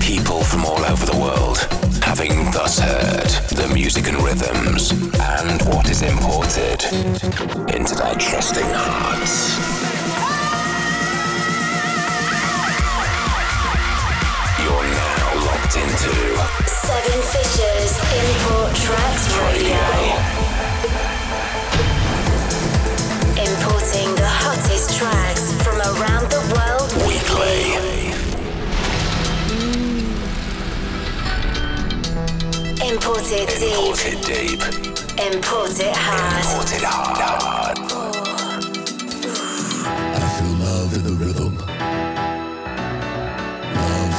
People from all over the world, having thus heard the music and rhythms and what is imported into their trusting hearts. You're now locked into Seven Fishes Import Tracks Radio. Radio. hottest tracks from around the world weekly. Imported deep. Imported deep. Imported hard. Imported hard. I feel love in the rhythm. Love,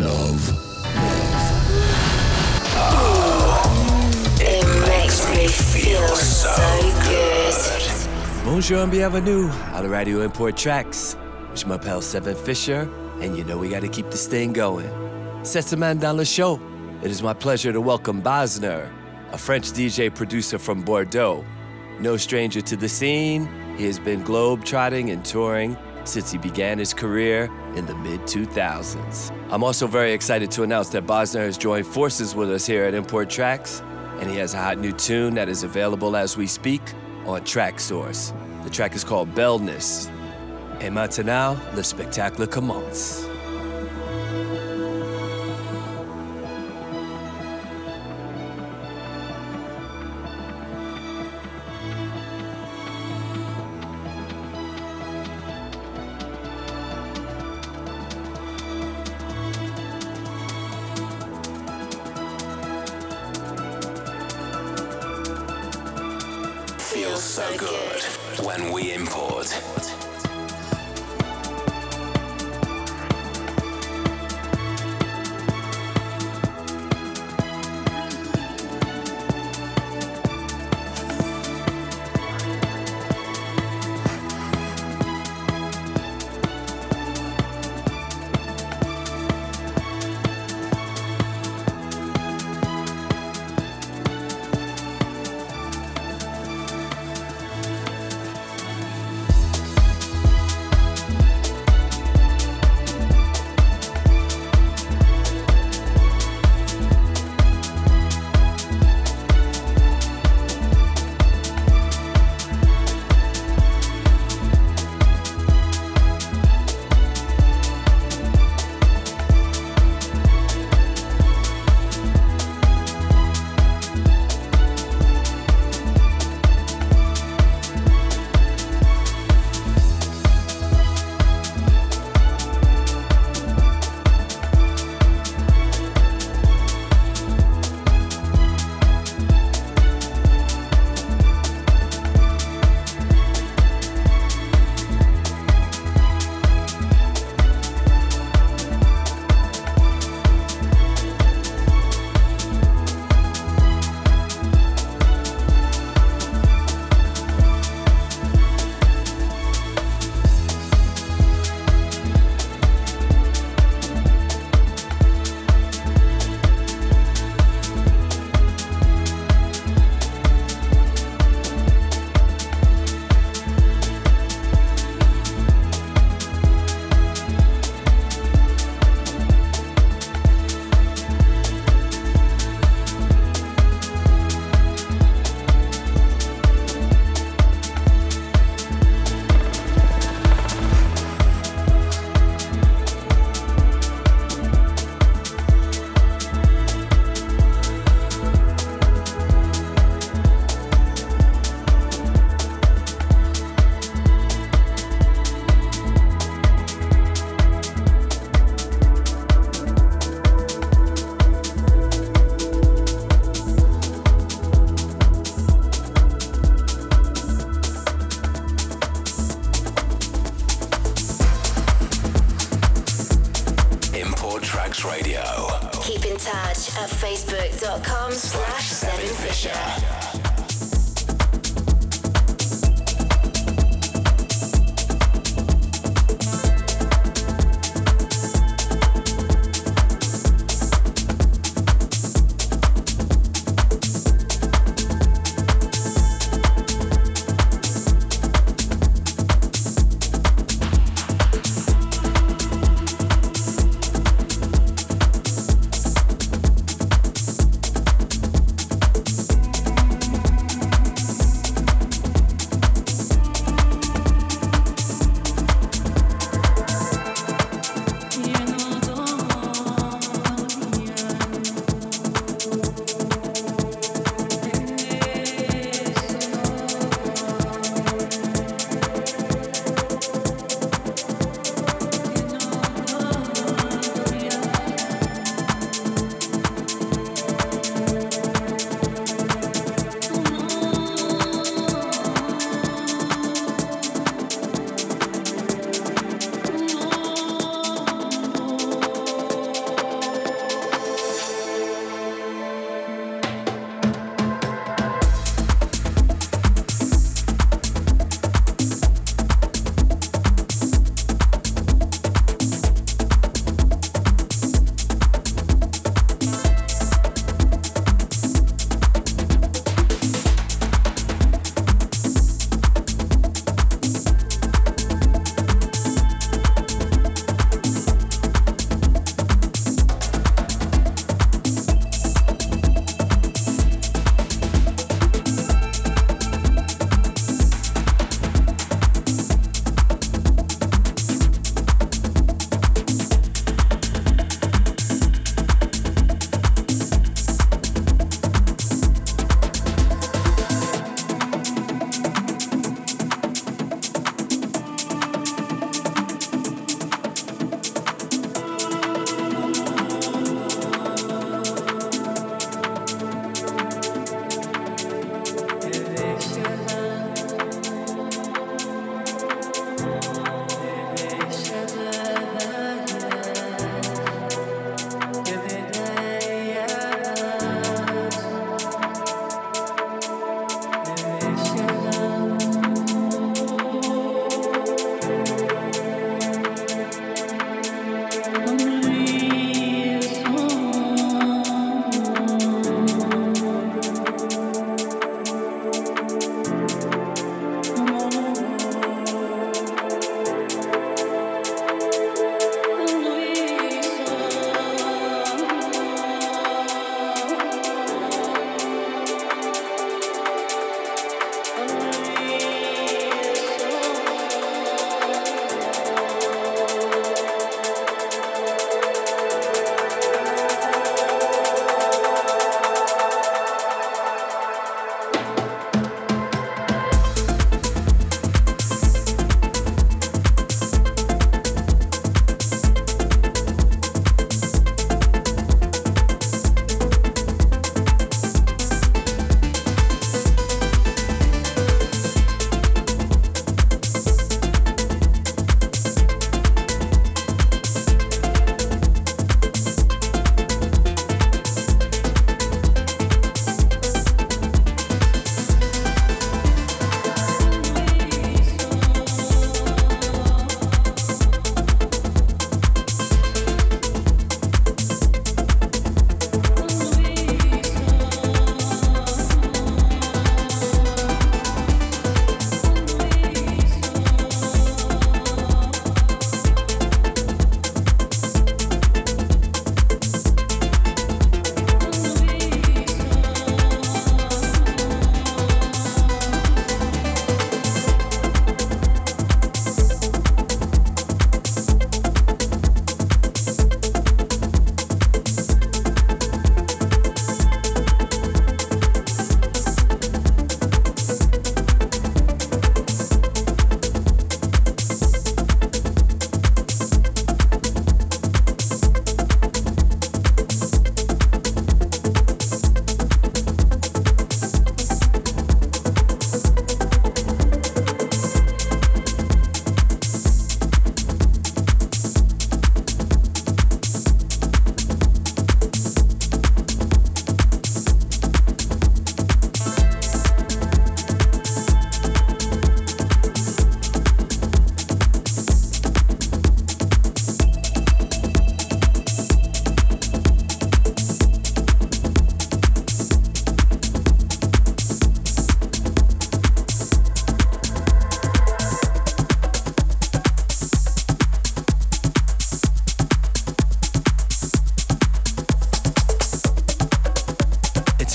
love, love. It, it makes me feel so good. Bonjour and bienvenue à la Radio Import Tracks. It's my pal Seven Fisher, and you know we gotta keep this thing going. Cette semaine dans le show, it is my pleasure to welcome Bosner, a French DJ producer from Bordeaux. No stranger to the scene, he has been globe-trotting and touring since he began his career in the mid 2000s. I'm also very excited to announce that Bosner has joined forces with us here at Import Tracks, and he has a hot new tune that is available as we speak on Traxsource. The track is called Bellness. Et maintenant, le spectacle commence. so good when we import.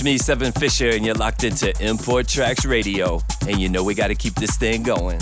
Me, Seven Fisher, and you're locked into Import Tracks Radio. And you know we gotta keep this thing going.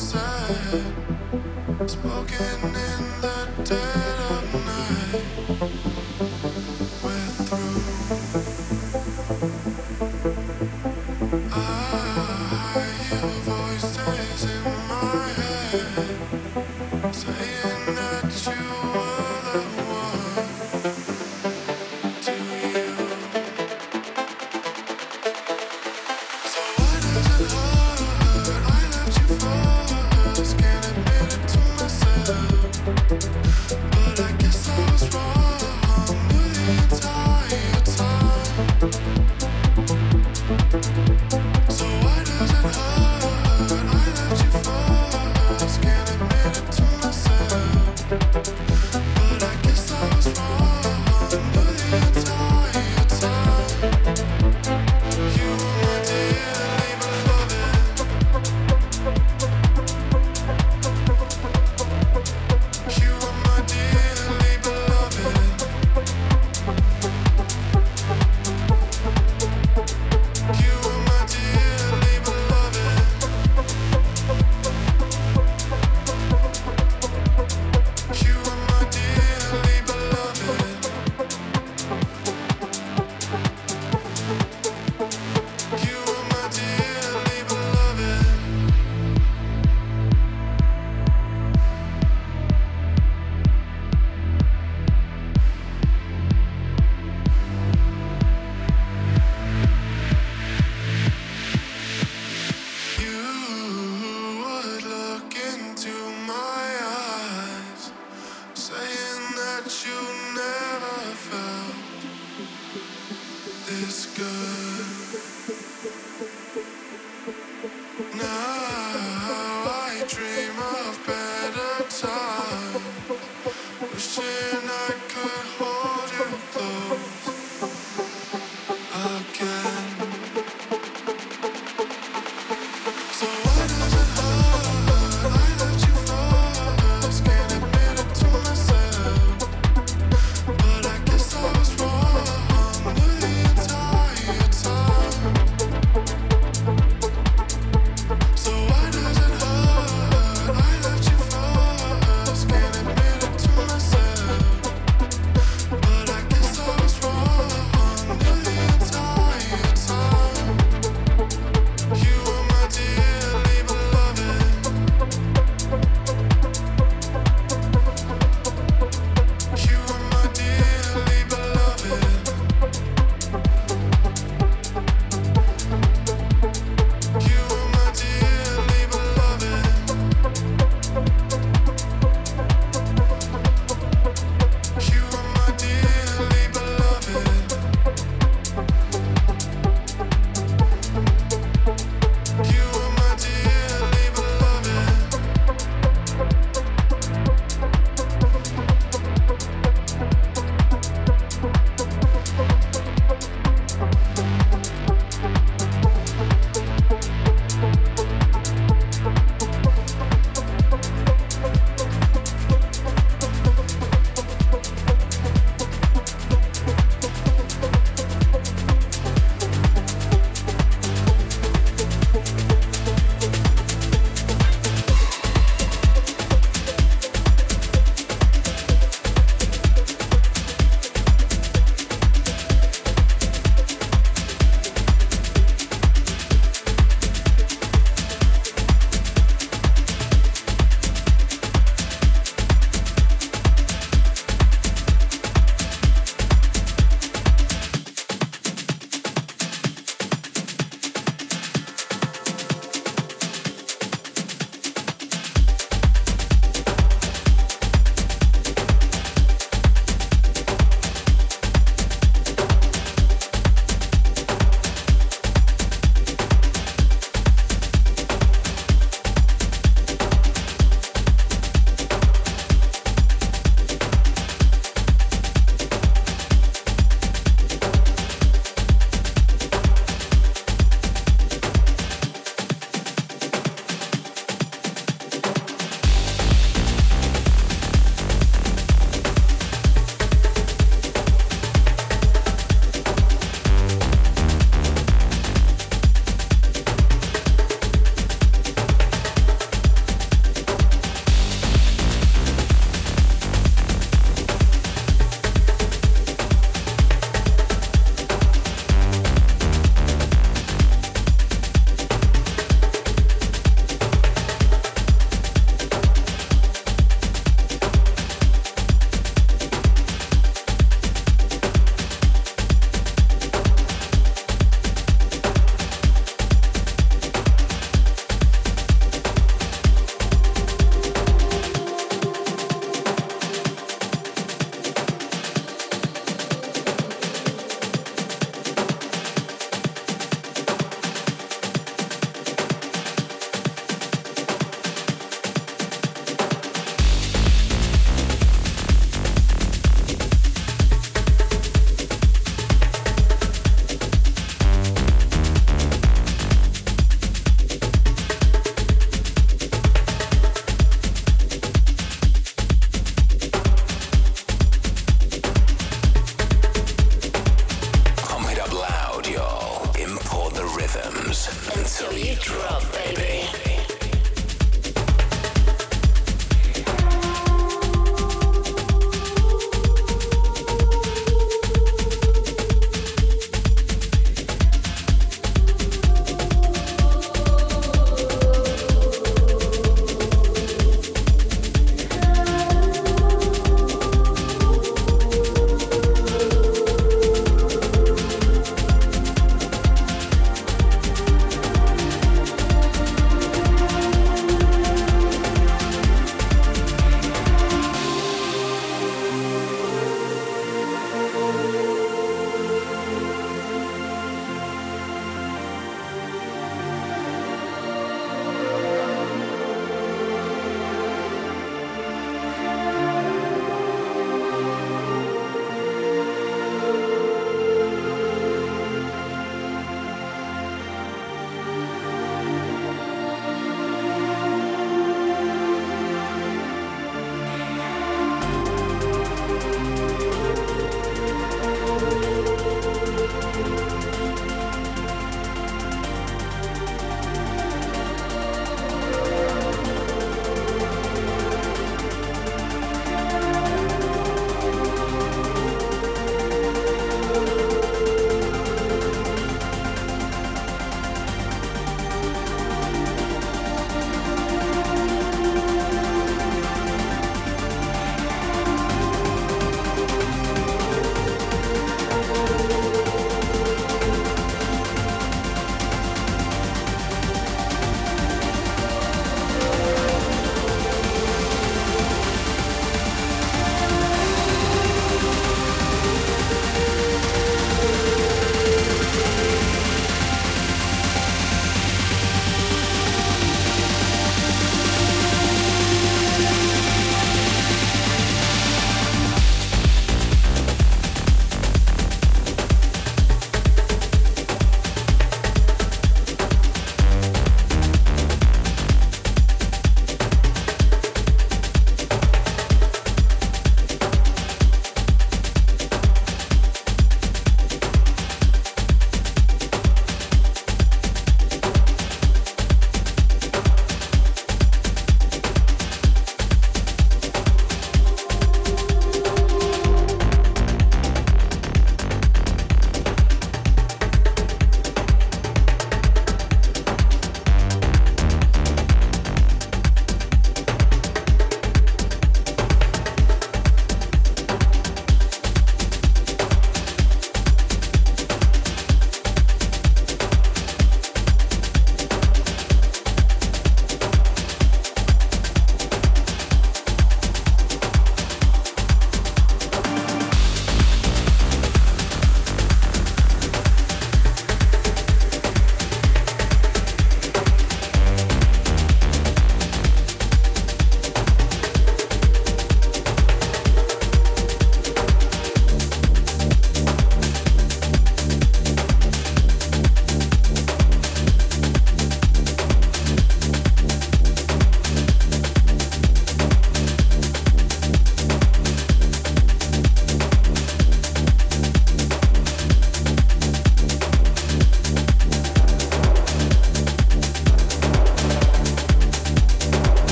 I in the I said. So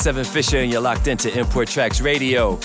7 Fisher, and you're locked into Import Tracks Radio.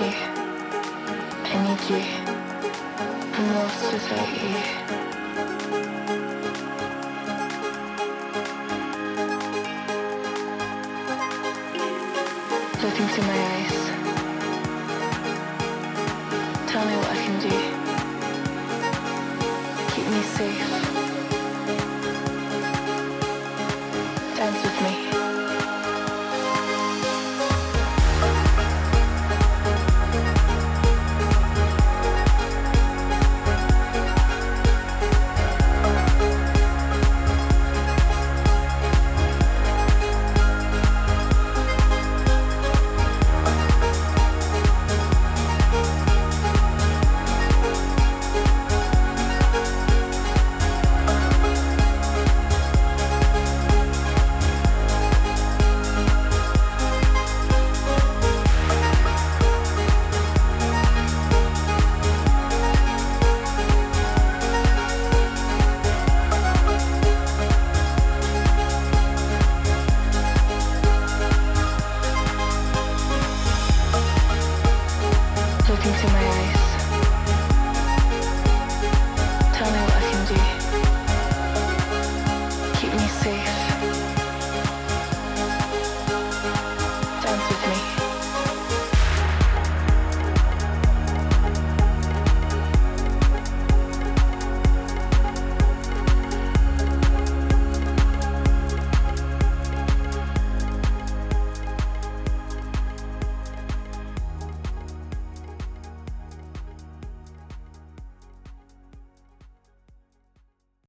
You. I need you. I'm lost without you.